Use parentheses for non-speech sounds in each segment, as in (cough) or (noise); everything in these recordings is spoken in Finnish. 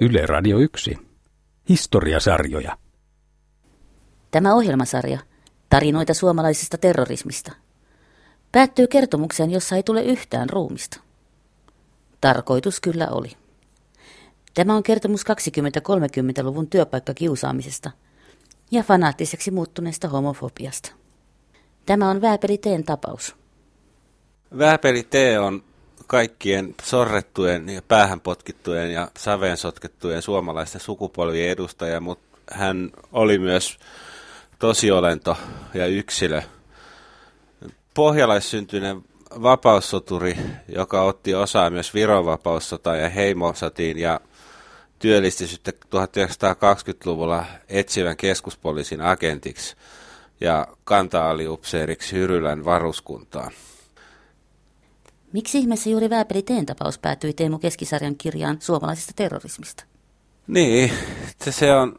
Yle Radio 1. Historiasarjoja. Tämä ohjelmasarja, tarinoita suomalaisesta terrorismista, päättyy kertomukseen, jossa ei tule yhtään ruumista. Tarkoitus kyllä oli. Tämä on kertomus 20-30-luvun työpaikkakiusaamisesta ja fanaattiseksi muuttuneesta homofobiasta. Tämä on Vääpeli Teen tapaus. Vääpeli T on kaikkien sorrettujen ja päähän potkittujen ja saveen sotkettujen suomalaisten sukupolvien edustaja, mutta hän oli myös tosiolento ja yksilö. Pohjalaissyntyinen vapaussoturi, joka otti osaa myös Viron vapaussotaan ja heimosatiin ja työllisti sitten 1920-luvulla etsivän keskuspoliisin agentiksi ja kanta-aliupseeriksi Hyrylän varuskuntaan. Miksi ihmeessä juuri Vääpeli Teen tapaus päätyi Teemu Keskisarjan kirjaan suomalaisesta terrorismista? Niin, se on,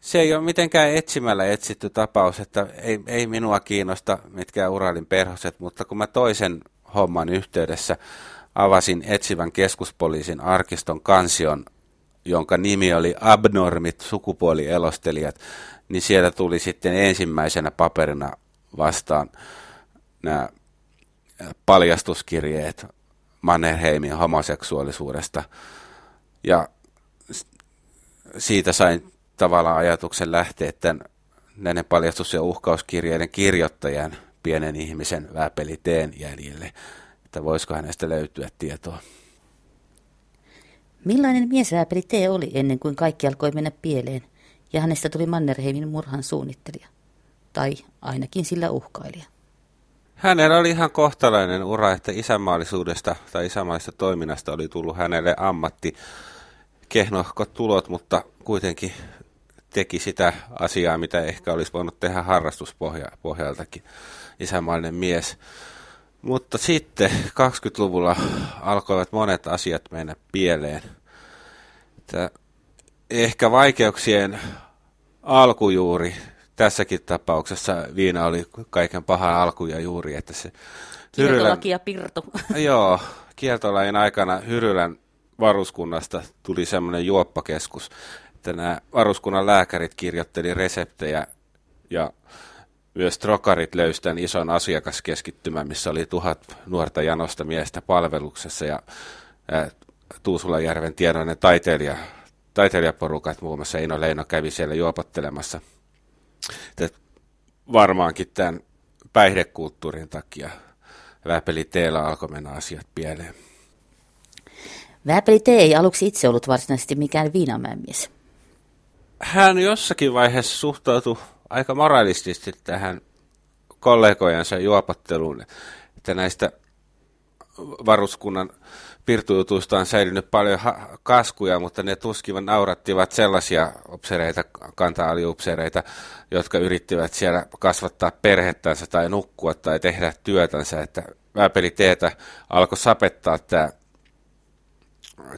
se ei ole mitenkään etsimällä etsitty tapaus, että ei, ei minua kiinnosta mitkään Uralin perhoset, mutta kun mä toisen homman yhteydessä avasin etsivän keskuspoliisin arkiston kansion, jonka nimi oli Abnormit sukupuolielostelijat, niin siellä tuli sitten ensimmäisenä paperina vastaan nämä paljastuskirjeet Mannerheimin homoseksuaalisuudesta. Ja siitä sain tavallaan ajatuksen lähteä tämän näiden paljastus- ja uhkauskirjeiden kirjoittajan pienen ihmisen vääpeli teen jäljelle, että voisiko hänestä löytyä tietoa. Millainen mies vääpeli tee oli ennen kuin kaikki alkoi mennä pieleen ja hänestä tuli Mannerheimin murhan suunnittelija? Tai ainakin sillä uhkailija. Hänellä oli ihan kohtalainen ura, että isänmaallisuudesta tai isänmaallisesta toiminnasta oli tullut hänelle ammatti kehnohkot tulot, mutta kuitenkin teki sitä asiaa, mitä ehkä olisi voinut tehdä harrastuspohjaltakin isänmaallinen mies. Mutta sitten 20-luvulla alkoivat monet asiat mennä pieleen. Että ehkä vaikeuksien alkujuuri tässäkin tapauksessa viina oli kaiken pahan alku ja juuri, että se... Kieltolaki ja pirtu. (laughs) Joo, kieltolain aikana Hyrylän varuskunnasta tuli semmoinen juoppakeskus, että nämä varuskunnan lääkärit kirjoitteli reseptejä ja myös trokarit löysi tämän ison asiakaskeskittymän, missä oli tuhat nuorta janosta miestä palveluksessa ja Tuusulajärven tienoinen taiteilija, taiteilijaporukat, muun muassa Eino Leino kävi siellä juopottelemassa – varmaankin tämän päihdekulttuurin takia Vääpeli Teellä alkoi mennä asiat pieleen. Vääpeli T ei aluksi itse ollut varsinaisesti mikään viinamämies. Hän jossakin vaiheessa suhtautui aika moralistisesti tähän kollegojensa juopotteluun, että näistä varuskunnan pirtujutuista on säilynyt paljon kaskuja, mutta ne tuskivan naurattivat sellaisia upsereita, kanta-aliupsereita, jotka yrittivät siellä kasvattaa perhettänsä tai nukkua tai tehdä työtänsä, että Vääpeli Teetä alkoi sapettaa tämä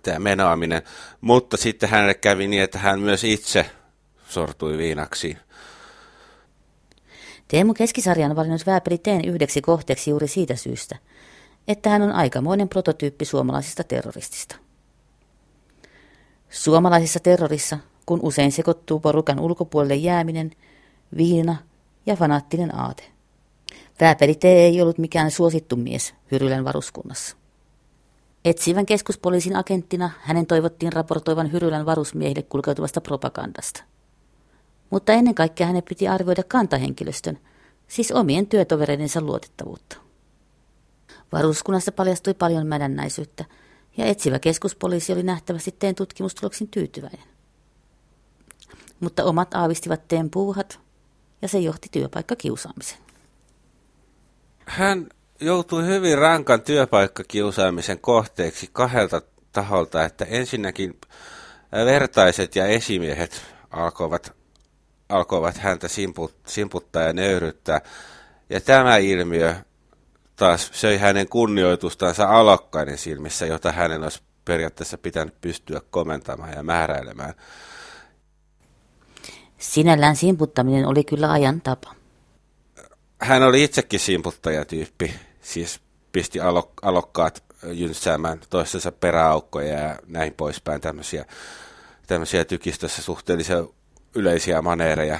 tämä menoaminen, mutta sitten hänelle kävi niin, että hän myös itse sortui viinaksi. Teemu Keskisarja on valinnut Vääpeli Teen yhdeksi kohteeksi juuri siitä syystä – että hän on aikamoinen prototyyppi suomalaisista terroristista. Suomalaisissa terrorissa, kun usein sekoittuu porukan ulkopuolelle jääminen, viina ja fanaattinen aate. Vääpeli T. ei ollut mikään suosittu mies Hyrylän varuskunnassa. Etsivän keskuspoliisin agenttina hänen toivottiin raportoivan Hyrylän varusmiehille kulkeutuvasta propagandasta. Mutta ennen kaikkea hänen piti arvioida kantahenkilöstön, siis omien työtovereidensa luotettavuutta. Varuskunnassa paljastui paljon mädännäisyyttä, ja etsivä keskuspoliisi oli nähtävästi teen tutkimustuloksin tyytyväinen. Mutta omat aavistivat teen puuhat, ja se johti työpaikkakiusaamiseen. Hän joutui hyvin rankan työpaikkakiusaamisen kohteeksi kahdelta taholta, että ensinnäkin vertaiset ja esimiehet alkoivat, alkoivat häntä simputtaa ja nöyryttää. Ja tämä ilmiö taas söi hänen kunnioitustansa alokkaiden silmissä, jota hänen olisi periaatteessa pitänyt pystyä komentamaan ja määräilemään. Sinällään simputtaminen oli kyllä ajan tapa. Hän oli itsekin simputtajatyyppi, siis pisti alok- alokkaat jynssäämään toistensa peräaukkoja ja näin poispäin, tämmöisiä, tämmöisiä tykistössä suhteellisen yleisiä maneereja.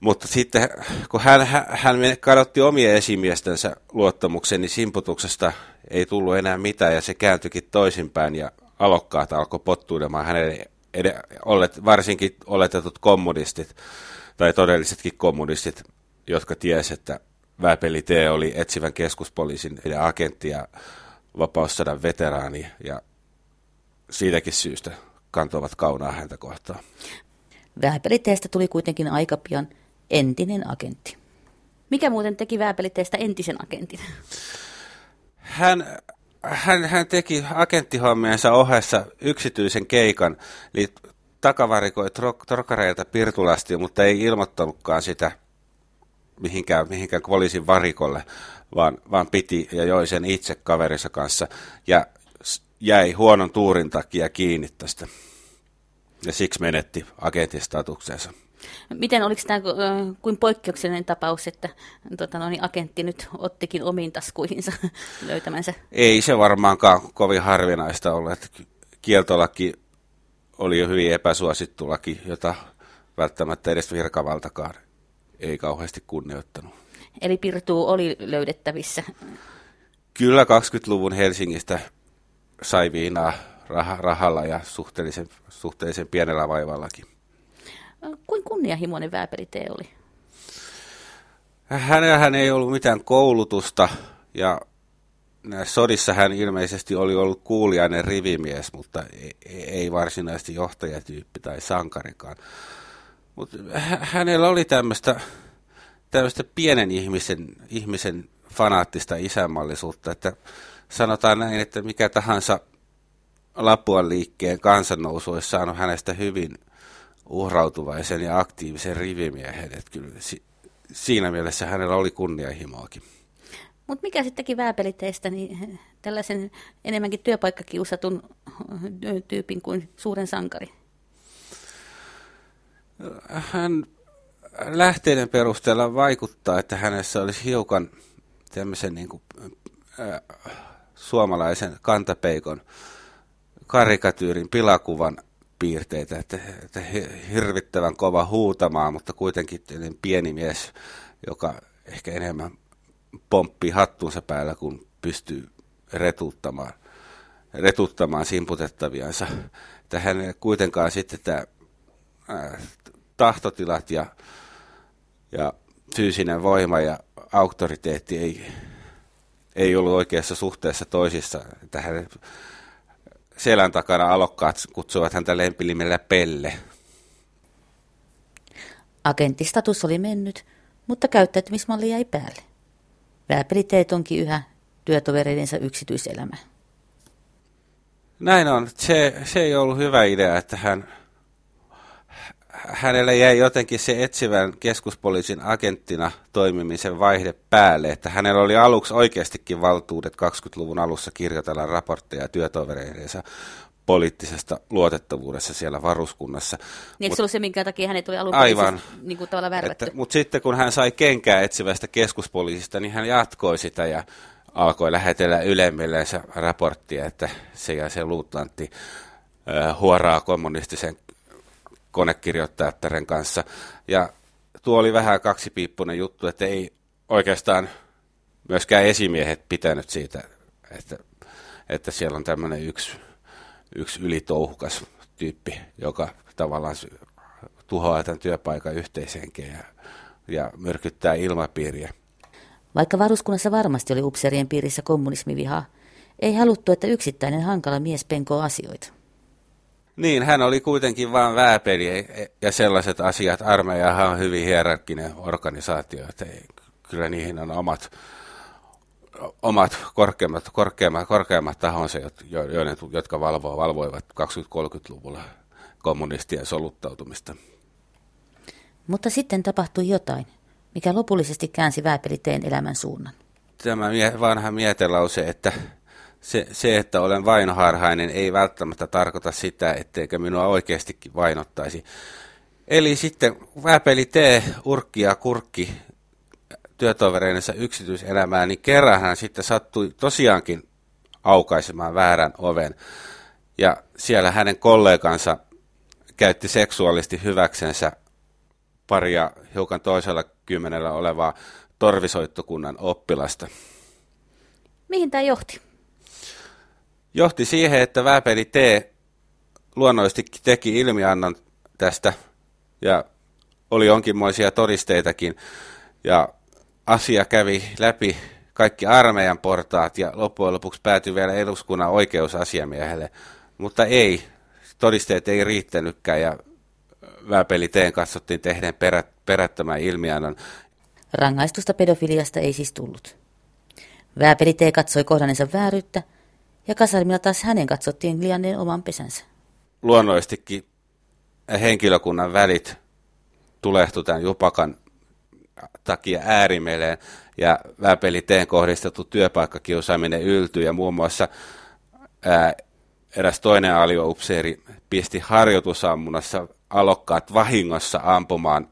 Mutta sitten kun hän, hän kadotti omien esimiestensä luottamuksen, niin simputuksesta ei tullut enää mitään ja se kääntyikin toisinpäin ja alokkaat alkoi pottuilemaan hänen ed- olet, varsinkin oletetut kommunistit tai todellisetkin kommunistit, jotka tiesivät, että Väpeli T oli etsivän keskuspoliisin agentti ja vapaussodan veteraani ja siitäkin syystä kantoivat kaunaa häntä kohtaan. Vääpeliteestä tuli kuitenkin aika pian entinen agentti. Mikä muuten teki Vääpeliteestä entisen agentin? Hän, hän, hän teki agenttihommiensa ohessa yksityisen keikan, eli takavarikoi trokareilta Pirtulasti, mutta ei ilmoittanutkaan sitä mihinkään, mihinkään poliisin varikolle, vaan, vaan piti ja joi sen itse kaverinsa kanssa ja jäi huonon tuurin takia kiinni tästä. Ja siksi menetti agentistatuksensa. Miten oliko tämä kuin poikkeuksellinen tapaus, että tota, no, niin agentti nyt ottikin omiin taskuihinsa (laughs) löytämänsä? Ei se varmaankaan kovin harvinaista ollut. Että kieltolaki oli jo hyvin epäsuosittu laki, jota välttämättä edes virkavaltakaan ei kauheasti kunnioittanut. Eli Pirtuu oli löydettävissä? Kyllä 20-luvun Helsingistä sai viinaa rah- rahalla ja suhteellisen, suhteellisen pienellä vaivallakin. Kuin kunnianhimoinen Vääpeli oli? Hänellähän ei ollut mitään koulutusta ja sodissa hän ilmeisesti oli ollut kuulijainen rivimies, mutta ei varsinaisesti johtajatyyppi tai sankarikaan. Mutta hänellä oli tämmöistä, tämmöistä pienen ihmisen, ihmisen fanaattista isänmallisuutta, että sanotaan näin, että mikä tahansa Lapuan liikkeen kansannousu olisi saanut hänestä hyvin uhrautuvaisen ja aktiivisen rivimiehen. Että kyllä si- siinä mielessä hänellä oli kunnianhimoakin. Mutta mikä sitten teki vääpeliteistä niin tällaisen enemmänkin työpaikkakiusatun tyypin kuin suuren sankari? Hän lähteiden perusteella vaikuttaa, että hänessä olisi hiukan tämmöisen niin kuin, äh, suomalaisen kantapeikon karikatyyrin pilakuvan piirteitä, että, että hirvittävän kova huutamaan, mutta kuitenkin pieni mies, joka ehkä enemmän pomppii hattunsa päällä, kun pystyy retuttamaan, retuttamaan simputettaviansa. Että hän kuitenkaan sitten tämä tahtotilat ja, ja fyysinen voima ja auktoriteetti ei, ei ollut oikeassa suhteessa toisissa. Tähän selän takana alokkaat kutsuvat häntä lempilimellä Pelle. Agenttistatus oli mennyt, mutta käyttäytymismalli jäi päälle. Vääpeliteet onkin yhä työtovereidensa yksityiselämä. Näin on. Se, se ei ollut hyvä idea, että hän hänelle jäi jotenkin se etsivän keskuspoliisin agenttina toimimisen vaihde päälle, että hänellä oli aluksi oikeastikin valtuudet 20-luvun alussa kirjoitella raportteja työtovereidensa poliittisesta luotettavuudessa siellä varuskunnassa. Niin Mut, se oli se, minkä takia hänet oli alun aivan, niin kuin tavallaan värvätty? Mutta sitten kun hän sai kenkää etsivästä keskuspoliisista, niin hän jatkoi sitä ja alkoi lähetellä ylemmille raporttia, että se ja se luutnantti huoraa kommunistisen konekirjoittajattaren kanssa. Ja tuo oli vähän kaksipiippunen juttu, että ei oikeastaan myöskään esimiehet pitänyt siitä, että, että siellä on tämmöinen yksi, yksi ylitouhukas tyyppi, joka tavallaan tuhoaa tämän työpaikan yhteisenkin ja, ja myrkyttää ilmapiiriä. Vaikka varuskunnassa varmasti oli upserien piirissä kommunismivihaa, ei haluttu, että yksittäinen hankala mies penkoo asioita. Niin, hän oli kuitenkin vain vääpeli ja sellaiset asiat. Armeijahan on hyvin hierarkkinen organisaatio, että kyllä niihin on omat, omat korkeammat, korkeammat, korkeammat tahonsa, joiden, jotka valvoo, valvoivat 20-30-luvulla kommunistien soluttautumista. Mutta sitten tapahtui jotain, mikä lopullisesti käänsi vääpeliteen elämän suunnan. Tämä vanha mietelause, että se, se, että olen vainoharhainen, ei välttämättä tarkoita sitä, etteikö minua oikeastikin vainottaisi. Eli sitten vääpeli tee urkki ja kurkki työtovereinensa yksityiselämään, niin kerran hän sitten sattui tosiaankin aukaisemaan väärän oven. Ja siellä hänen kollegansa käytti seksuaalisesti hyväksensä paria hiukan toisella kymmenellä olevaa torvisoittokunnan oppilasta. Mihin tämä johti? Johti siihen, että Vääpeli T luonnollisesti teki ilmiannon tästä ja oli jonkinmoisia todisteitakin. Ja asia kävi läpi kaikki armeijan portaat ja loppujen lopuksi päätyi vielä eduskunnan oikeusasiamiehelle. Mutta ei, todisteet ei riittänytkään ja Vääpeli Teen katsottiin tehneen perät, perättömän ilmiannon. Rangaistusta pedofiliasta ei siis tullut. Vääpeli T katsoi kohdanneensa vääryyttä ja kasarmilla taas hänen katsottiin lianneen oman pesänsä. Luonnollisestikin henkilökunnan välit tulehtu tämän jupakan takia äärimeleen ja Vääpeli-teen kohdistettu työpaikkakiusaaminen yltyi ja muun muassa ää, eräs toinen alioupseeri pisti harjoitusammunnassa alokkaat vahingossa ampumaan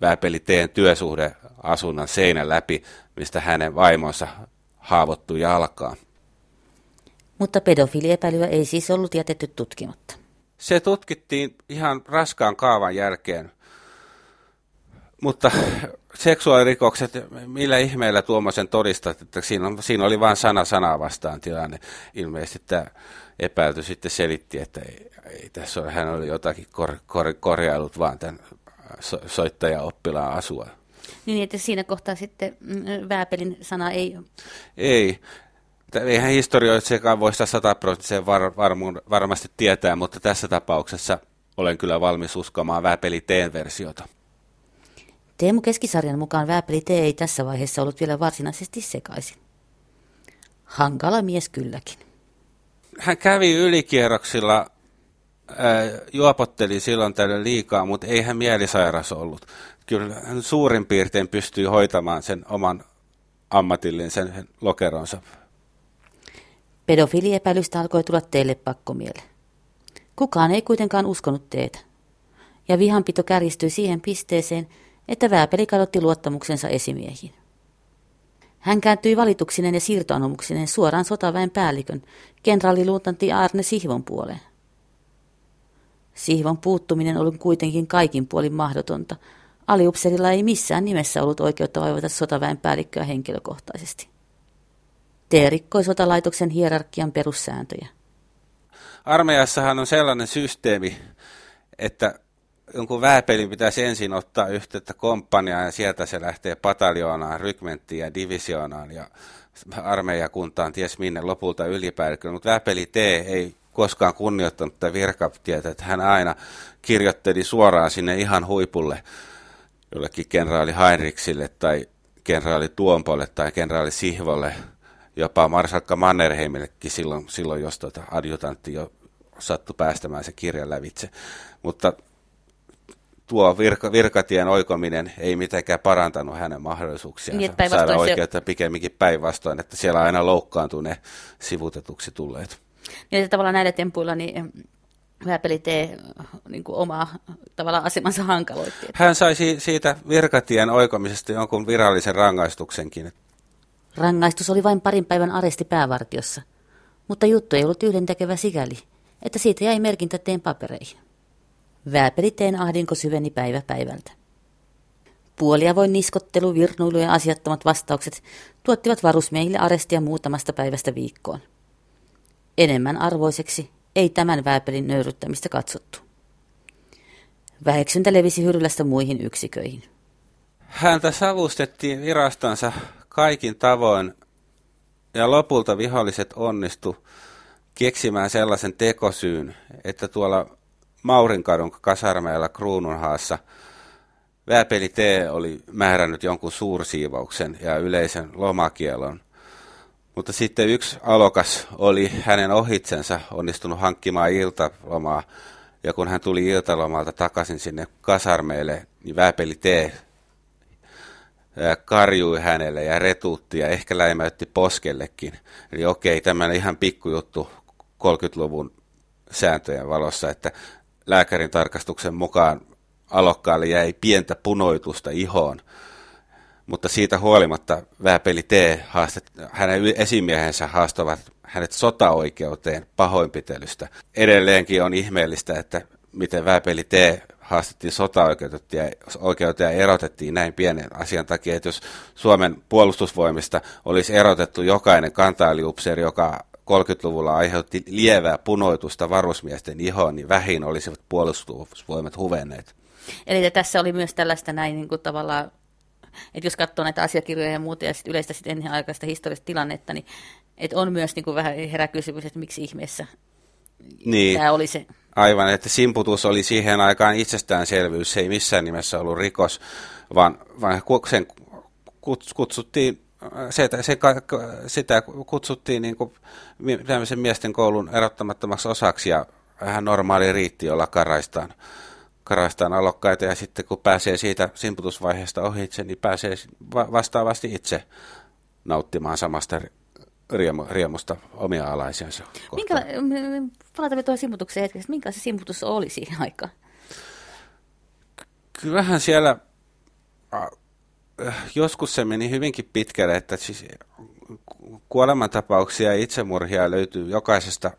Vääpeli-teen työsuhdeasunnan seinän läpi, mistä hänen vaimonsa haavoittui jalkaan. Mutta pedofiliepäilyä ei siis ollut jätetty tutkimatta. Se tutkittiin ihan raskaan kaavan jälkeen mutta seksuaalirikokset, millä ihmeellä tuommoisen todistat, että siinä, on, siinä oli vain sana sanaa vastaan tilanne. Ilmeisesti tämä epäilty sitten selitti, että ei, ei tässä ole, hän oli jotakin kor, kor, korjailut vaan tämän so, soittaja-oppilaan asua. Niin, että siinä kohtaa sitten mm, Vääpelin sana ei... Ei. Eihän historioitsijakaan voi sitä sataprosenttisen var, varmuun, varmasti tietää, mutta tässä tapauksessa olen kyllä valmis uskomaan Vääpeli teen versiota. Teemu Keskisarjan mukaan Vääpeli T ei tässä vaiheessa ollut vielä varsinaisesti sekaisin. Hankala mies kylläkin. Hän kävi ylikierroksilla, äh, juopotteli silloin tällä liikaa, mutta ei hän mielisairas ollut. Kyllä hän suurin piirtein pystyy hoitamaan sen oman ammatillisen sen lokeronsa. Pedofiliepäilystä alkoi tulla teille pakkomielle. Kukaan ei kuitenkaan uskonut teitä. Ja vihanpito kärjistyi siihen pisteeseen, että Vääpeli kadotti luottamuksensa esimiehiin. Hän kääntyi valituksinen ja siirtoanomuksineen suoraan sotaväen päällikön, kenraaliluutantti Arne Sihvon puoleen. Sihvon puuttuminen oli kuitenkin kaikin puolin mahdotonta. Aliupserilla ei missään nimessä ollut oikeutta vaivata sotaväen päällikköä henkilökohtaisesti. T rikkoi sotalaitoksen hierarkian perussääntöjä. Armeijassahan on sellainen systeemi, että jonkun vääpelin pitäisi ensin ottaa yhteyttä komppaniaan ja sieltä se lähtee pataljoonaan, rykmenttiin ja divisioonaan ja armeijakuntaan ties minne lopulta ylipäällikkö. Mutta vääpeli T ei koskaan kunnioittanut tätä virkatietä, että hän aina kirjoitteli suoraan sinne ihan huipulle jollekin kenraali Heinrichsille tai kenraali Tuompolle tai kenraali Sihvolle, jopa Marsalkka Mannerheimillekin silloin, silloin jos tota adjutantti jo sattui päästämään se kirjan lävitse. Mutta tuo virka, virkatien oikominen ei mitenkään parantanut hänen mahdollisuuksiaan niin, saada oikeutta, se... pikemminkin päinvastoin, että siellä aina loukkaantuu ne sivutetuksi tulleet. Niin, että tavallaan näillä tempuilla niin Väpeli tee niin kuin omaa tavallaan asemansa hankaloitti. Hän sai siitä virkatien oikomisesta jonkun virallisen rangaistuksenkin. Rangaistus oli vain parin päivän aresti päävartiossa, mutta juttu ei ollut yhdentekevä sikäli, että siitä jäi merkintä teen papereihin. Vääpeliteen ahdinko syveni päivä päivältä. Puoliavoin niskottelu, virnuilu ja asiattomat vastaukset tuottivat varusmiehille arestia muutamasta päivästä viikkoon. Enemmän arvoiseksi ei tämän vääpelin nöyryttämistä katsottu. Väheksyntä levisi Hyrylästä muihin yksiköihin. Häntä savustettiin virastansa kaikin tavoin ja lopulta viholliset onnistu keksimään sellaisen tekosyyn, että tuolla Maurinkadun kasarmeilla Kruununhaassa Vääpeli T oli määrännyt jonkun suursiivauksen ja yleisen lomakielon. Mutta sitten yksi alokas oli hänen ohitsensa onnistunut hankkimaan iltalomaa, ja kun hän tuli iltalomalta takaisin sinne kasarmeille, niin Vääpeli T karjui hänelle ja retuutti ja ehkä läimäytti poskellekin. Eli okei, tämä ihan pikkujuttu 30-luvun sääntöjen valossa, että lääkärin tarkastuksen mukaan alokkaalle jäi pientä punoitusta ihoon, mutta siitä huolimatta Vääpeli T. Haastet, hänen esimiehensä haastavat hänet sotaoikeuteen pahoinpitelystä. Edelleenkin on ihmeellistä, että miten Vääpeli T haastettiin sotaoikeuteen ja erotettiin näin pienen asian takia, että jos Suomen puolustusvoimista olisi erotettu jokainen kantaaliupseeri, joka 30-luvulla aiheutti lievää punoitusta varusmiesten ihoon, niin vähin olisivat puolustusvoimat huvenneet. Eli tässä oli myös tällaista näin niin kuin tavallaan, että jos katsoo näitä asiakirjoja ja muuta ja sit yleistä sit ennen aikaista historiallista tilannetta, niin että on myös niin kuin vähän herä kysymys, että miksi ihmeessä niin. tämä oli se. Aivan, että simputus oli siihen aikaan itsestäänselvyys, se ei missään nimessä ollut rikos, vaan, vaan sen kutsuttiin se, se, sitä kutsuttiin niin kuin miesten koulun erottamattomaksi osaksi ja vähän normaali riitti, jolla karaistaan, karaistaan alokkaita. Ja sitten kun pääsee siitä simputusvaiheesta ohitse, niin pääsee vastaavasti itse nauttimaan samasta riemu, riemusta omia alaisiansa. Minkä, palatamme tuohon simputukseen hetkessä. Minkä se simputus oli siihen aikaan? Kyllähän siellä joskus se meni hyvinkin pitkälle, että siis kuolemantapauksia ja itsemurhia löytyy jokaisesta,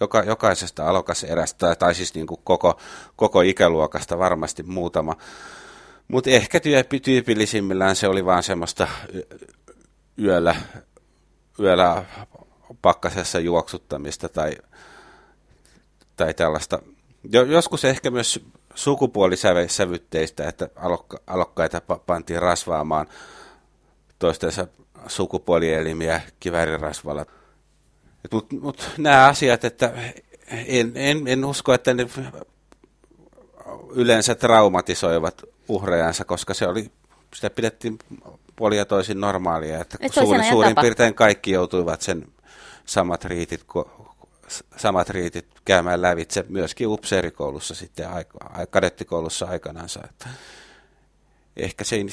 joka, jokaisesta alokaserästä, tai siis niin kuin koko, koko ikäluokasta varmasti muutama. Mutta ehkä tyypillisimmillään se oli vaan semmoista yöllä, yöllä pakkasessa juoksuttamista tai, tai tällaista. Joskus ehkä myös sukupuolisävytteistä, että alokka, alokkaita pantiin rasvaamaan toistensa sukupuolielimiä kiväärirasvalla. Mutta mut nämä asiat, että en, en, en usko, että ne yleensä traumatisoivat uhrejansa, koska se oli, sitä pidettiin puolia toisin normaalia, että Et suurin, suurin piirtein kaikki joutuivat sen samat riitit samat riitit käymään lävitse myöskin upseerikoulussa sitten, kadettikoulussa aikanansa. Että ehkä se ei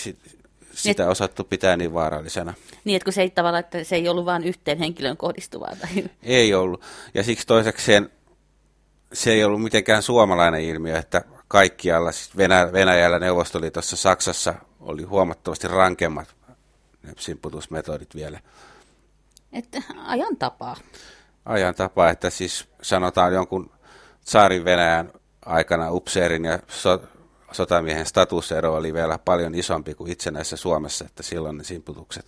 sitä niin, osattu pitää niin vaarallisena. Niin, että kun se ei tavallaan, että se ei ollut vain yhteen henkilön kohdistuvaa. Tai... Ei ollut. Ja siksi toisekseen se ei ollut mitenkään suomalainen ilmiö, että kaikkialla, siis Venä, Venäjällä, Neuvostoliitossa, Saksassa oli huomattavasti rankemmat ne simputusmetodit vielä. Että ajan tapaa ajan tapa, että siis sanotaan jonkun saarin Venäjän aikana upseerin ja so, sotamiehen statusero oli vielä paljon isompi kuin itsenäisessä Suomessa, että silloin ne simputukset,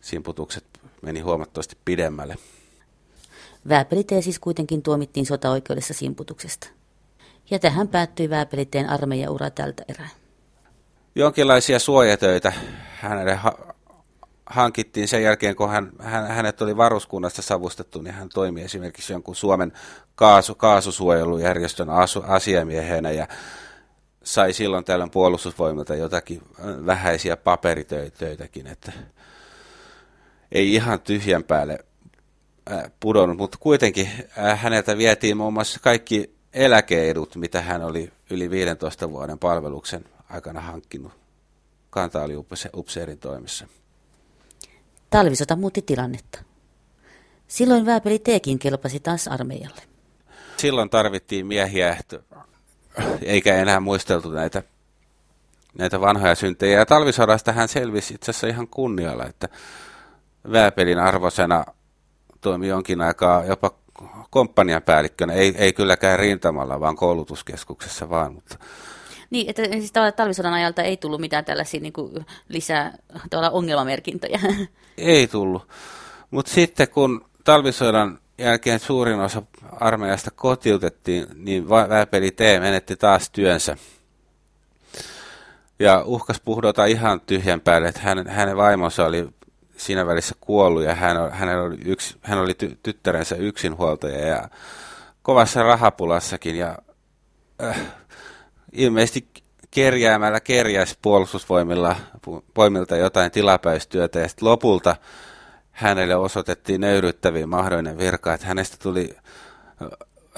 simputukset meni huomattavasti pidemmälle. Vääpeliteen siis kuitenkin tuomittiin sotaoikeudessa simputuksesta. Ja tähän päättyi Vääpeliteen armeijaura tältä erää. Jonkinlaisia suojatöitä hänelle hankittiin sen jälkeen, kun hän, hän, hänet oli varuskunnasta savustettu, niin hän toimi esimerkiksi jonkun Suomen kaasu, kaasusuojelujärjestön asu, asiamiehenä ja sai silloin tällöin puolustusvoimilta jotakin vähäisiä paperitöitäkin, että ei ihan tyhjän päälle pudonnut, mutta kuitenkin häneltä vietiin muun muassa kaikki eläkeedut, mitä hän oli yli 15 vuoden palveluksen aikana hankkinut kantaaliupseerin toimissa. Talvisota muutti tilannetta. Silloin Vääpeli Teekin kelpasi taas armeijalle. Silloin tarvittiin miehiä, eikä enää muisteltu näitä, näitä vanhoja syntejä. Ja talvisodasta hän selvisi itse asiassa ihan kunnialla, että Vääpelin arvosena toimi jonkin aikaa jopa komppanian päällikkönä, ei, ei kylläkään rintamalla, vaan koulutuskeskuksessa vaan, mutta niin, että siis talvisodan ajalta ei tullut mitään tällaisia niin kuin lisää ongelmamerkintöjä. Ei tullut. Mutta sitten kun talvisodan jälkeen suurin osa armeijasta kotiutettiin, niin Vääpeli T menetti taas työnsä. Ja uhkas puhdota ihan tyhjän päälle, että hän, hänen vaimonsa oli siinä välissä kuollut ja hän, hän oli, yksi, hän oli ty, tyttärensä yksinhuoltaja ja kovassa rahapulassakin. Ja, äh, ilmeisesti kerjäämällä kerjäisi puolustusvoimilla voimilta jotain tilapäistyötä ja sitten lopulta hänelle osoitettiin nöyryttäviin mahdollinen virka, että hänestä tuli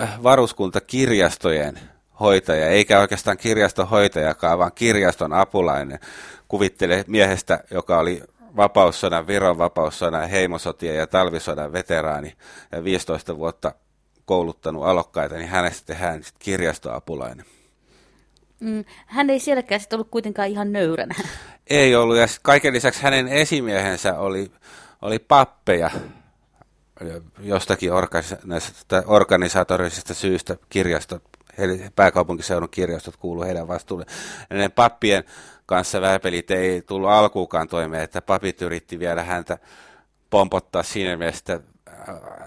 äh, varuskuntakirjastojen hoitaja, eikä oikeastaan kirjastohoitajakaan, vaan kirjaston apulainen. Kuvittelee miehestä, joka oli vapaussodan, Viron vapaussodan, heimosotia ja talvisodan veteraani ja 15 vuotta kouluttanut alokkaita, niin hänestä tehdään kirjastoapulainen. Mm, hän ei sielläkään sitten ollut kuitenkaan ihan nöyränä. Ei ollut, ja kaiken lisäksi hänen esimiehensä oli, oli pappeja, jostakin organisatorisesta syystä pääkaupunkiseudun kirjastot kuuluu heidän vastuulle. Ja pappien kanssa väpelit ei tullut alkuukaan toimeen, että papit yritti vielä häntä pompottaa siinä mielessä,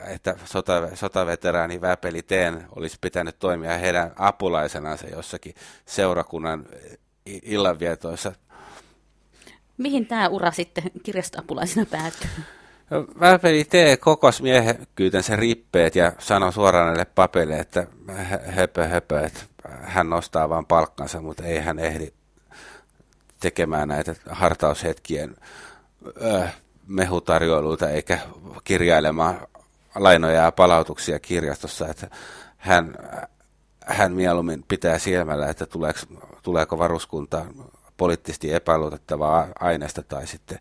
että sota, sotaveteraani Väpeli Teen olisi pitänyt toimia heidän apulaisenansa jossakin seurakunnan illanvietoissa. Mihin tämä ura sitten kirjastoapulaisena päättyy? Väpeli T kokos miehekkyytensä rippeet ja sanoi suoraan näille papeille, että höpö höpö, että hän nostaa vain palkkansa, mutta ei hän ehdi tekemään näitä hartaushetkien mehutarjoiluita eikä kirjailemaan lainoja ja palautuksia kirjastossa, että hän, hän mieluummin pitää silmällä, että tuleeko, tuleeko varuskunta poliittisesti epäluotettavaa aineesta tai sitten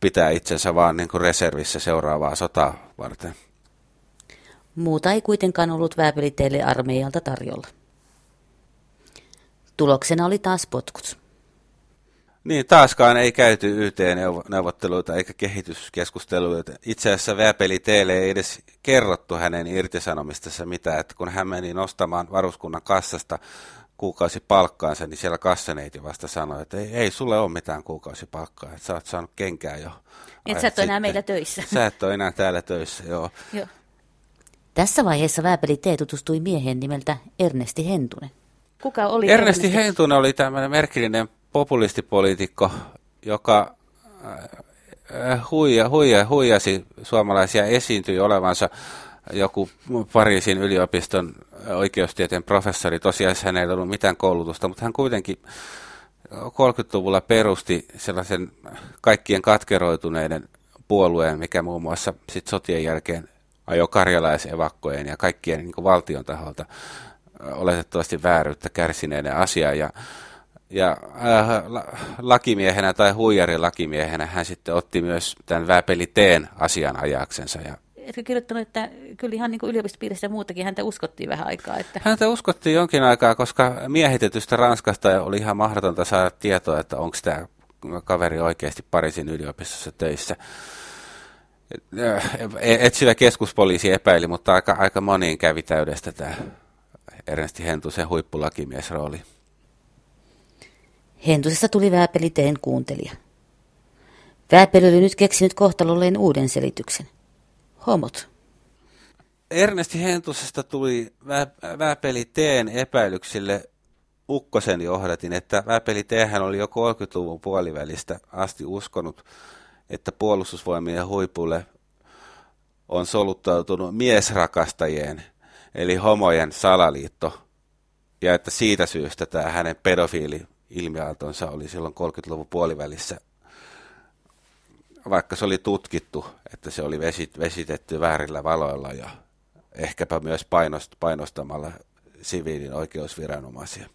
pitää itsensä vaan niin kuin reservissä seuraavaa sotaa varten. Muuta ei kuitenkaan ollut vääpeliteille armeijalta tarjolla. Tuloksena oli taas potkut. Niin, taaskaan ei käyty YT-neuvotteluita eikä kehityskeskusteluita. Itse asiassa Väpeli teille ei edes kerrottu hänen irtisanomistansa mitään, että kun hän meni nostamaan varuskunnan kassasta kuukausi palkkaansa, niin siellä kassaneiti vasta sanoi, että ei, ei sulle ole mitään kuukausipalkkaa, että sä oot saanut kenkää jo. Et sä et ole enää meillä töissä. Sä et ole enää täällä töissä, joo. joo. Tässä vaiheessa Vääpeli T tutustui miehen nimeltä Ernesti Hentunen. Kuka oli Ernesti, Ernesti? Hentunen oli tämmöinen merkillinen populistipoliitikko, joka äh, huija, huija, huijasi suomalaisia esiintyi olevansa joku Pariisin yliopiston oikeustieteen professori. Tosiaan hän ei ollut mitään koulutusta, mutta hän kuitenkin 30-luvulla perusti sellaisen kaikkien katkeroituneiden puolueen, mikä muun muassa sit sotien jälkeen ajoi karjalaisevakkojen ja kaikkien niin valtion taholta oletettavasti vääryyttä kärsineiden asiaa. Ja ja äh, lakimiehenä tai huijarilakimiehenä hän sitten otti myös tämän Väpeli Teen asian ajaksensa. Ja Etkö kirjoittanut, että kyllä ihan niin yliopistopiirissä ja muutakin häntä uskottiin vähän aikaa? Että... Häntä uskottiin jonkin aikaa, koska miehitetystä Ranskasta oli ihan mahdotonta saada tietoa, että onko tämä kaveri oikeasti Pariisin yliopistossa töissä. Etsivä keskuspoliisi epäili, mutta aika, aika moniin kävi täydestä tämä Ernesti Hentusen huippulakimiesrooli. Hentusesta tuli Vääpeliteen kuuntelija. Vääpeli oli nyt keksinyt kohtalolleen uuden selityksen. Homot. Ernesti Hentusesta tuli Vääpeli Teen epäilyksille Ukkosen johdatin, että Vääpeli Tehän oli jo 30-luvun puolivälistä asti uskonut, että puolustusvoimien huipulle on soluttautunut miesrakastajien, eli homojen salaliitto, ja että siitä syystä tämä hänen pedofiili ilmiaaltonsa oli silloin 30-luvun puolivälissä, vaikka se oli tutkittu, että se oli vesit, vesitetty väärillä valoilla ja ehkäpä myös painost, painostamalla siviilin oikeusviranomaisia.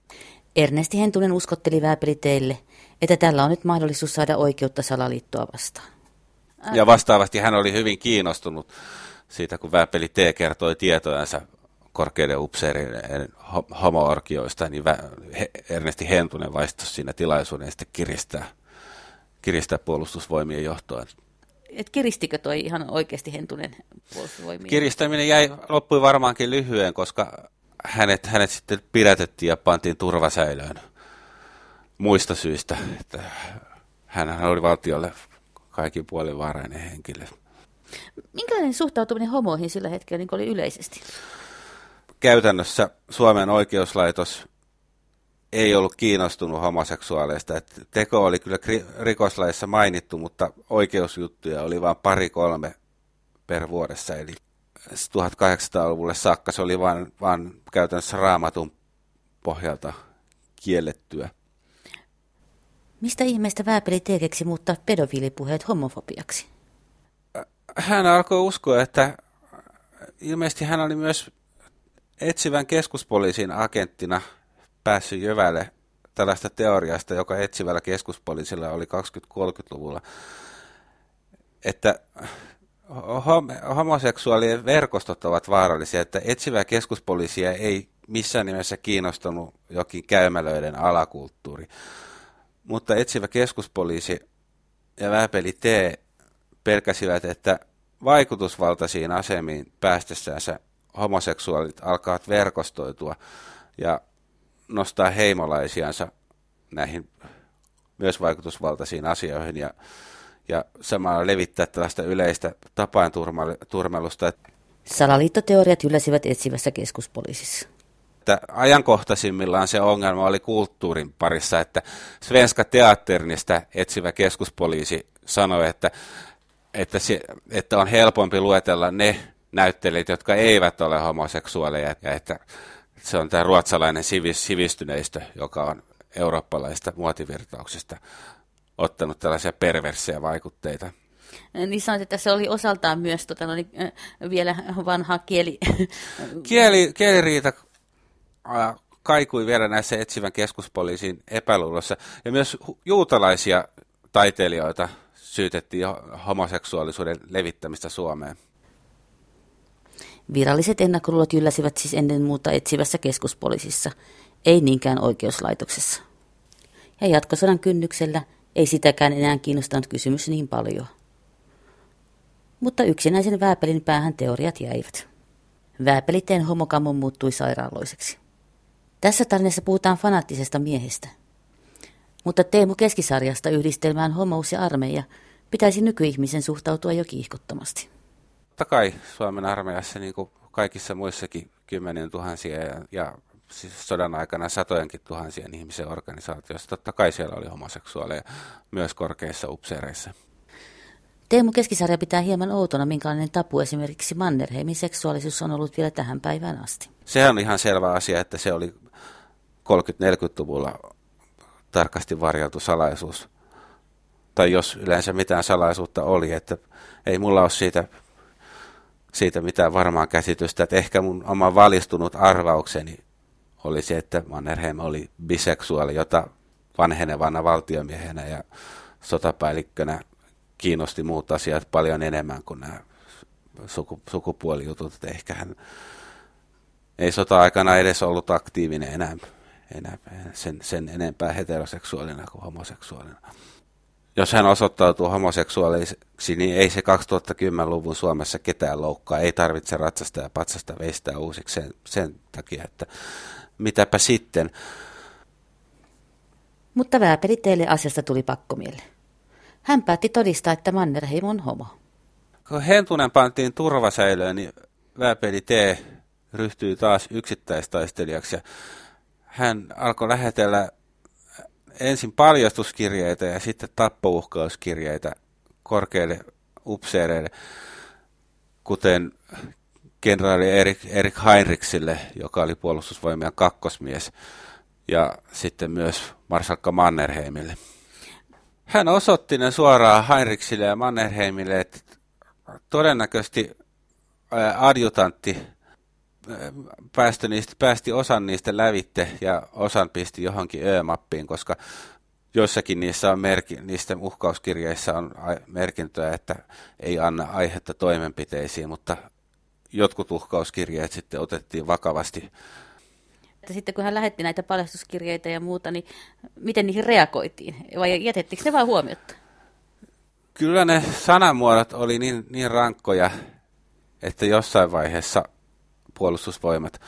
Ernesti Hentunen uskotteli Vääpeliteille, että tällä on nyt mahdollisuus saada oikeutta salaliittoa vastaan. Ja vastaavasti hän oli hyvin kiinnostunut siitä, kun Vääpeli T kertoi tietojansa korkeiden upseerien homoorkioista, niin Ernesti Hentunen vaistos siinä tilaisuuden sitten kiristää, kiristää puolustusvoimien johtoa. Et kiristikö toi ihan oikeasti Hentunen puolustusvoimien? Kiristäminen jäi, loppui varmaankin lyhyen, koska hänet, hänet sitten pidätettiin ja pantiin turvasäilöön muista syistä. Että hän oli valtiolle kaikin puolin vaarainen henkilö. Minkälainen suhtautuminen homoihin sillä hetkellä niin oli yleisesti? käytännössä Suomen oikeuslaitos ei ollut kiinnostunut homoseksuaaleista. Et teko oli kyllä rikoslaissa mainittu, mutta oikeusjuttuja oli vain pari-kolme per vuodessa. Eli 1800-luvulle saakka se oli vain, vain käytännössä raamatun pohjalta kiellettyä. Mistä ihmeestä Vääpeli tekeksi muuttaa pedofiilipuheet homofobiaksi? Hän alkoi uskoa, että ilmeisesti hän oli myös etsivän keskuspoliisin agenttina päässyt Jyvälle tällaista teoriasta, joka etsivällä keskuspoliisilla oli 20-30-luvulla, että homoseksuaalien verkostot ovat vaarallisia, että etsivä keskuspoliisia ei missään nimessä kiinnostunut jokin käymälöiden alakulttuuri. Mutta etsivä keskuspoliisi ja Väpeli T pelkäsivät, että vaikutusvaltaisiin asemiin päästessänsä homoseksuaalit alkavat verkostoitua ja nostaa heimolaisiansa näihin myös vaikutusvaltaisiin asioihin ja, ja samalla levittää tällaista yleistä tapaan turmelusta. Salaliittoteoriat ylläsivät etsivässä keskuspoliisissa. Että ajankohtaisimmillaan se ongelma oli kulttuurin parissa, että Svenska Teatternista etsivä keskuspoliisi sanoi, että, että, se, että on helpompi luetella ne näyttelijät, jotka eivät ole homoseksuaaleja, ja että se on tämä ruotsalainen sivistyneistö, joka on eurooppalaista muotivirtauksesta ottanut tällaisia perversejä vaikutteita. Niin sanoit, että se oli osaltaan myös tota, no, niin, vielä vanha kieli. (laughs) kieli kieliriita kaikui vielä näissä etsivän keskuspoliisin epäluulossa. Ja myös juutalaisia taiteilijoita syytettiin homoseksuaalisuuden levittämistä Suomeen. Viralliset ennakkoluulot ylläsivät siis ennen muuta etsivässä keskuspoliisissa, ei niinkään oikeuslaitoksessa. Ja jatkosodan kynnyksellä ei sitäkään enää kiinnostanut kysymys niin paljon. Mutta yksinäisen Vääpelin päähän teoriat jäivät. Vääpeliteen homokammo muuttui sairaaloiseksi. Tässä tarinassa puhutaan fanaattisesta miehestä. Mutta Teemu Keskisarjasta yhdistelmään homous ja armeija pitäisi nykyihmisen suhtautua jo kiihkottomasti. Totta kai Suomen armeijassa niin kuin kaikissa muissakin kymmenien tuhansia ja, ja siis sodan aikana satojenkin tuhansien ihmisen organisaatioissa. Totta kai siellä oli homoseksuaaleja myös korkeissa upseereissa. Teemu Keskisarja pitää hieman outona, minkälainen tapu esimerkiksi Mannerheimin seksuaalisuus on ollut vielä tähän päivään asti. Sehän on ihan selvä asia, että se oli 30-40-luvulla tarkasti varjeltu salaisuus. Tai jos yleensä mitään salaisuutta oli, että ei mulla ole siitä, siitä mitään varmaa käsitystä, että ehkä mun oma valistunut arvaukseni oli se, että Mannerheim oli biseksuaali, jota vanhenevana valtiomiehenä ja sotapäällikkönä kiinnosti muut asiat paljon enemmän kuin nämä suku, sukupuolijutut. Että ehkä hän ei sota-aikana edes ollut aktiivinen enää, enää sen, sen enempää heteroseksuaalina kuin homoseksuaalina. Jos hän osoittautuu homoseksuaaliksi, niin ei se 2010-luvun Suomessa ketään loukkaa. Ei tarvitse ratsasta ja patsasta veistää uusiksi sen, sen takia, että mitäpä sitten. Mutta Vääpeli teille asiasta tuli pakkomielle. Hän päätti todistaa, että Mannerheim on homo. Kun Hentunen pantiin turvasäilöön, niin Vääpeli T ryhtyi taas yksittäistaistelijaksi. Ja hän alkoi lähetellä ensin paljastuskirjeitä ja sitten tappouhkauskirjeitä korkeille upseereille, kuten kenraali Erik, Erik Heinrichsille, joka oli puolustusvoimien kakkosmies, ja sitten myös Marsalkka Mannerheimille. Hän osoitti ne suoraan Heinrichsille ja Mannerheimille, että todennäköisesti adjutantti päästi, niistä, päästi osan niistä lävitte ja osan pisti johonkin Ö-mappiin, koska joissakin niissä on merki, niistä uhkauskirjeissa on merkintöjä, että ei anna aihetta toimenpiteisiin, mutta jotkut uhkauskirjeet sitten otettiin vakavasti. Että sitten kun hän lähetti näitä paljastuskirjeitä ja muuta, niin miten niihin reagoitiin? Vai jätettikö ne vain huomiota? Kyllä ne sanamuodot oli niin, niin rankkoja, että jossain vaiheessa puolustusvoimat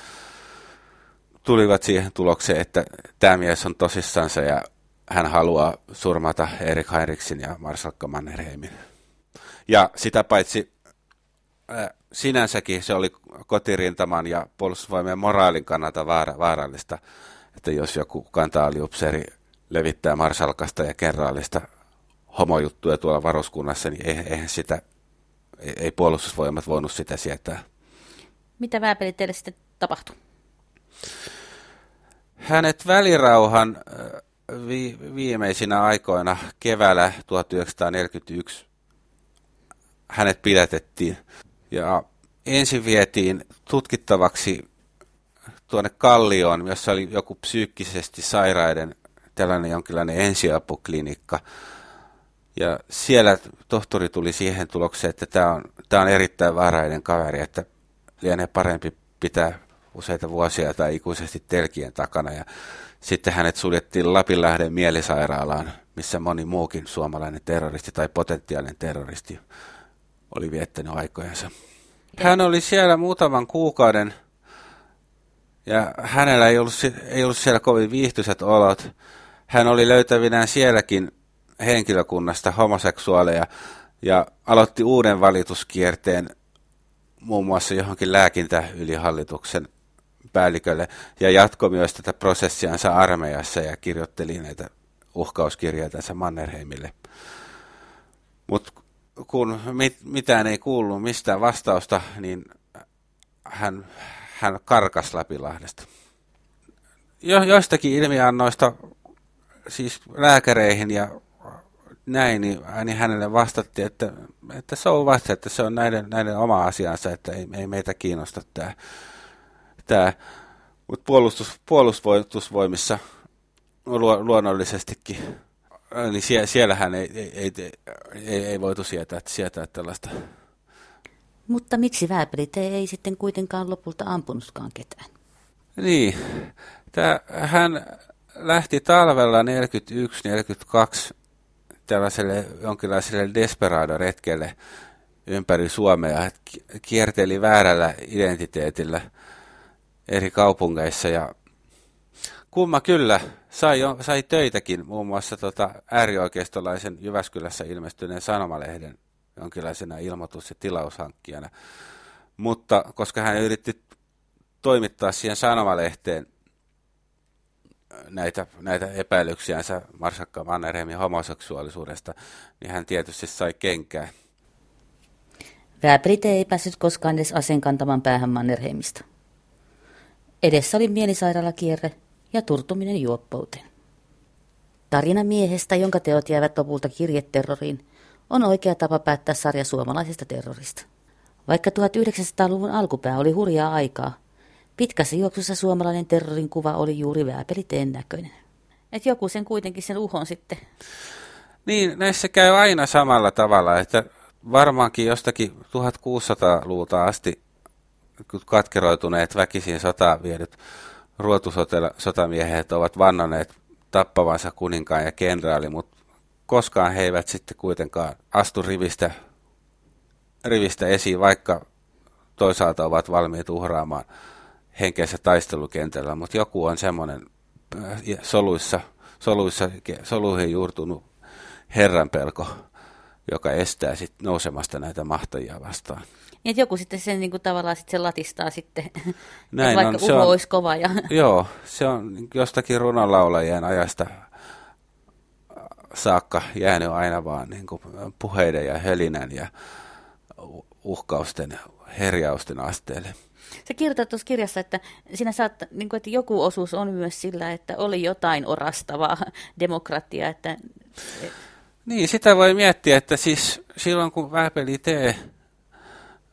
tulivat siihen tulokseen, että tämä mies on tosissansa ja hän haluaa surmata Erik Heinrichsin ja Marsalkka Mannerheimin. Ja sitä paitsi äh, sinänsäkin se oli kotirintaman ja puolustusvoimien moraalin kannalta vaara, vaarallista, että jos joku kantaaliupseeri levittää Marsalkasta ja kenraalista homojuttuja tuolla varuskunnassa, niin eihän sitä, ei puolustusvoimat voinut sitä sietää. Mitä Vääpeli teille sitten tapahtui? Hänet välirauhan vi- viimeisinä aikoina keväällä 1941 hänet pidätettiin ja ensin vietiin tutkittavaksi tuonne Kallioon, jossa oli joku psyykkisesti sairaiden tällainen jonkinlainen ensiapuklinikka. Ja siellä tohtori tuli siihen tulokseen, että tämä on, tämä on erittäin vaarainen kaveri, että lienee parempi pitää useita vuosia tai ikuisesti telkien takana. Ja sitten hänet suljettiin Lapinlähden mielisairaalaan, missä moni muukin suomalainen terroristi tai potentiaalinen terroristi oli viettänyt aikojensa. Hän oli siellä muutaman kuukauden ja hänellä ei ollut, ei ollut siellä kovin viihtyisät olot. Hän oli löytävinään sielläkin henkilökunnasta homoseksuaaleja ja aloitti uuden valituskierteen muun muassa johonkin lääkintäylihallituksen päällikölle ja jatkoi myös tätä prosessiansa armeijassa ja kirjoitteli näitä uhkauskirjaa tässä Mannerheimille. Mutta kun mit, mitään ei kuulu mistään vastausta, niin hän, hän karkas Lahdesta. Jo, joistakin ilmiannoista siis lääkäreihin ja näin, niin, niin hänelle vastattiin, että, että se on vasta, että se on näiden, näiden oma asiansa, että ei, ei meitä kiinnosta tämä. tämä. Mutta puolustus, puolustusvoimissa lu, luonnollisestikin, niin sie, siellähän ei, ei, ei, ei, ei voitu sietää, sietää tällaista. Mutta miksi Vääpelit ei sitten kuitenkaan lopulta ampunutkaan ketään? Niin, Tää, hän lähti talvella 41-42 tällaiselle jonkinlaiselle desperado-retkelle ympäri Suomea, että kierteli väärällä identiteetillä eri kaupungeissa ja kumma kyllä sai, sai töitäkin muun muassa tota äärioikeistolaisen Jyväskylässä ilmestyneen sanomalehden jonkinlaisena ilmoitus- ja tilaushankkijana. Mutta koska hän yritti toimittaa siihen sanomalehteen näitä, näitä epäilyksiänsä Marsakka Mannerheimin homoseksuaalisuudesta, niin hän tietysti sai kenkää. Vääprite ei päässyt koskaan edes aseen kantamaan päähän Mannerheimista. Edessä oli mielisairaalakierre ja turtuminen juoppouteen. Tarina miehestä, jonka teot jäävät lopulta kirjeterroriin, on oikea tapa päättää sarja suomalaisesta terrorista. Vaikka 1900-luvun alkupää oli hurjaa aikaa, Pitkässä juoksussa suomalainen terrorin kuva oli juuri vääpeliteen näköinen. Että joku sen kuitenkin sen uhon sitten. Niin, näissä käy aina samalla tavalla, että varmaankin jostakin 1600-luvulta asti katkeroituneet väkisin sotaan viedyt ruotusotamiehet ovat vannoneet tappavansa kuninkaan ja kenraali, mutta koskaan he eivät sitten kuitenkaan astu rivistä, rivistä esiin, vaikka toisaalta ovat valmiit uhraamaan henkeensä taistelukentällä, mutta joku on semmoinen äh, soluissa, soluissa, soluihin juurtunut herranpelko, joka estää sit nousemasta näitä mahtajia vastaan. Että joku sitten sen niin kuin tavallaan sitten se latistaa sitten, (laughs) Näin vaikka on, uho on, olisi kova. Ja... (laughs) Joo, se on jostakin runonlaulajien ajasta saakka jäänyt aina vaan niin kuin puheiden ja hölinän ja uhkausten, herjausten asteelle. Se kirjoittaa tuossa kirjassa, että siinä saattaa, niin kuin, että joku osuus on myös sillä, että oli jotain orastavaa (laughs) demokratiaa. Että... Niin, sitä voi miettiä, että siis silloin kun Väpeli T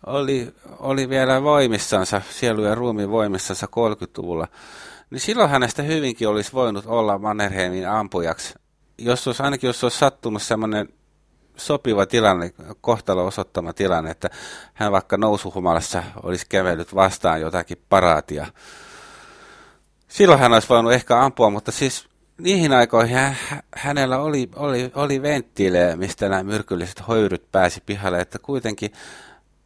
oli, oli vielä voimissansa, sielu ja ruumiin voimissansa 30-luvulla, niin silloin hänestä hyvinkin olisi voinut olla Mannerheimin ampujaksi. Jos olisi, ainakin jos olisi sattunut semmoinen sopiva tilanne, kohtalo osoittama tilanne, että hän vaikka nousuhumalassa olisi kävellyt vastaan jotakin paraatia. Silloin hän olisi voinut ehkä ampua, mutta siis niihin aikoihin hänellä oli, oli, oli venttiilejä, mistä nämä myrkylliset hoiryt pääsi pihalle, että kuitenkin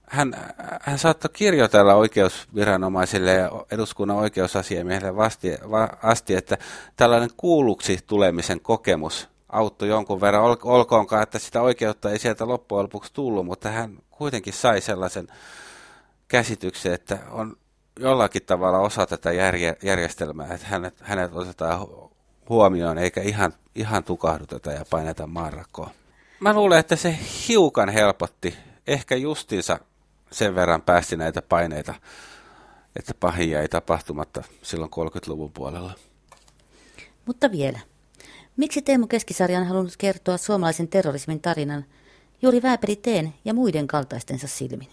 hän, hän saattoi kirjoitella oikeusviranomaisille ja eduskunnan oikeusasiamiehelle vasti, va, asti, että tällainen kuulluksi tulemisen kokemus auttoi jonkun verran, ol, olkoonkaan, että sitä oikeutta ei sieltä loppujen lopuksi tullut, mutta hän kuitenkin sai sellaisen käsityksen, että on jollakin tavalla osa tätä järje, järjestelmää, että hänet, hänet otetaan huomioon eikä ihan, ihan tukahduteta ja paineta maanrakoon. Mä luulen, että se hiukan helpotti, ehkä justinsa sen verran päästi näitä paineita, että pahin jäi tapahtumatta silloin 30-luvun puolella. Mutta vielä. Miksi Teemu Keskisarja on halunnut kertoa suomalaisen terrorismin tarinan juuri Vääperi Teen ja muiden kaltaistensa silmin?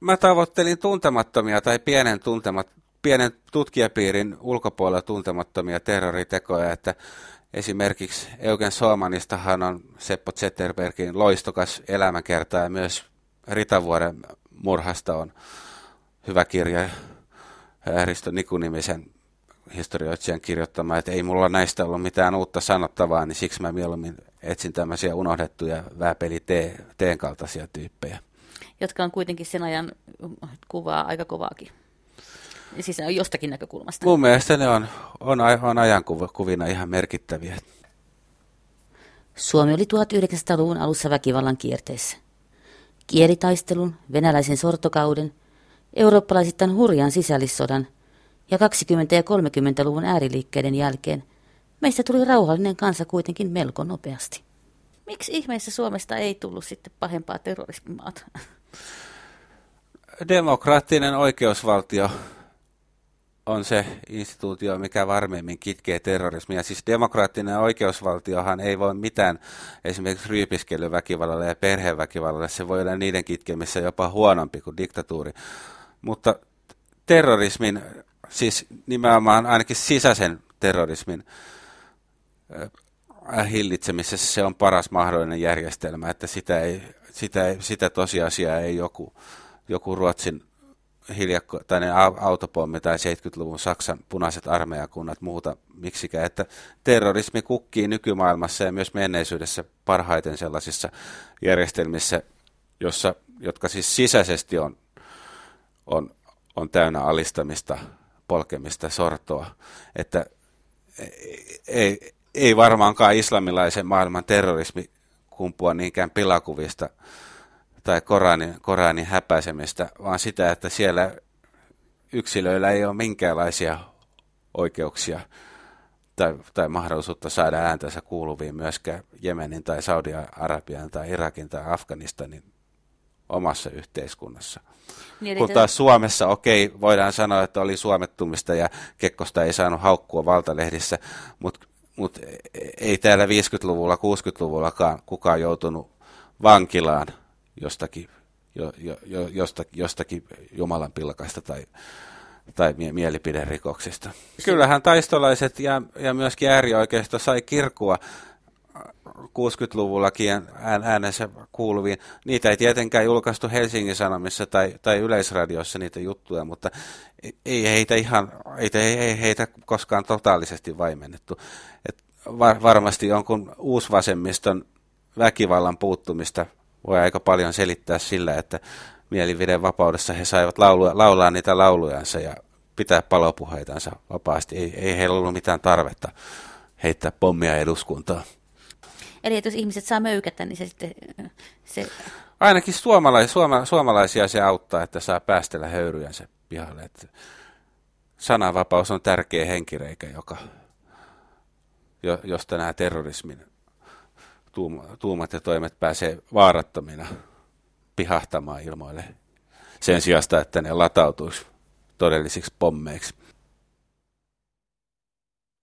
Mä tavoittelin tuntemattomia tai pienen, tuntemat, pienen tutkijapiirin ulkopuolella tuntemattomia terroritekoja, että esimerkiksi Eugen Soomanistahan on Seppo Zetterbergin loistokas elämänkerta ja myös Ritavuoren murhasta on hyvä kirja Risto Nikunimisen historioitsijan kirjoittama, että ei mulla näistä ollut mitään uutta sanottavaa, niin siksi mä mieluummin etsin tämmöisiä unohdettuja vääpeli teen kaltaisia tyyppejä. jotka on kuitenkin sen ajan kuvaa aika kovaakin. Siis jostakin näkökulmasta. Mun mielestä ne on, on, on ajankuvina ihan merkittäviä. Suomi oli 1900-luvun alussa väkivallan kierteessä. Kielitaistelun, venäläisen sortokauden, eurooppalaisittain hurjan sisällissodan ja 20- ja 30-luvun ääriliikkeiden jälkeen meistä tuli rauhallinen kansa kuitenkin melko nopeasti. Miksi ihmeessä Suomesta ei tullut sitten pahempaa terrorismimaata? Demokraattinen oikeusvaltio on se instituutio, mikä varmemmin kitkee terrorismia. Siis demokraattinen oikeusvaltiohan ei voi mitään esimerkiksi ryypiskelyväkivallalle ja perheväkivallalle. Se voi olla niiden kitkemissä jopa huonompi kuin diktatuuri. Mutta terrorismin, siis nimenomaan ainakin sisäisen terrorismin äh, hillitsemisessä se on paras mahdollinen järjestelmä, että sitä, ei, sitä, ei, sitä tosiasiaa ei joku, joku Ruotsin hiljakkoinen autopommi tai 70-luvun Saksan punaiset armeijakunnat muuta miksikään, että terrorismi kukkii nykymaailmassa ja myös menneisyydessä parhaiten sellaisissa järjestelmissä, jossa, jotka siis sisäisesti on, on, on täynnä alistamista, polkemista, sortoa, että ei, ei varmaankaan islamilaisen maailman terrorismi kumpua niinkään pilakuvista, tai Koranin, Koranin häpäisemistä, vaan sitä, että siellä yksilöillä ei ole minkäänlaisia oikeuksia tai, tai mahdollisuutta saada ääntänsä kuuluviin myöskään Jemenin tai Saudi-Arabian tai Irakin tai Afganistanin omassa yhteiskunnassa. Niin, Kun taas Suomessa, okei, voidaan sanoa, että oli suomettumista ja Kekkosta ei saanut haukkua valtalehdissä, mutta mut ei täällä 50-luvulla, 60-luvullakaan kukaan joutunut vankilaan jostakin, jo, jo, jo, jostakin, jostakin Jumalan pilkasta tai, tai mielipiderikoksista. Kyllähän taistolaiset ja, ja myöskin äärioikeisto sai kirkua 60-luvullakin äänensä kuuluviin. Niitä ei tietenkään julkaistu Helsingin Sanomissa tai, tai Yleisradiossa niitä juttuja, mutta ei heitä, ihan, ei, ei heitä koskaan totaalisesti vaimennettu. Et var, varmasti jonkun uusvasemmiston väkivallan puuttumista voi aika paljon selittää sillä, että mielividen vapaudessa he saivat laulua, laulaa niitä laulujansa ja pitää palopuheitansa vapaasti. Ei, ei heillä ollut mitään tarvetta heittää pommia eduskuntaan. Eli että jos ihmiset saa möykätä, niin se sitten... Se... Ainakin suomalais, suoma, suomalaisia se auttaa, että saa päästellä höyryjänsä pihalle. Että sananvapaus on tärkeä henkireikä, joka, josta nämä terrorismin tuumat ja toimet pääsee vaarattomina pihahtamaan ilmoille sen sijasta, että ne latautuisi todellisiksi pommeiksi.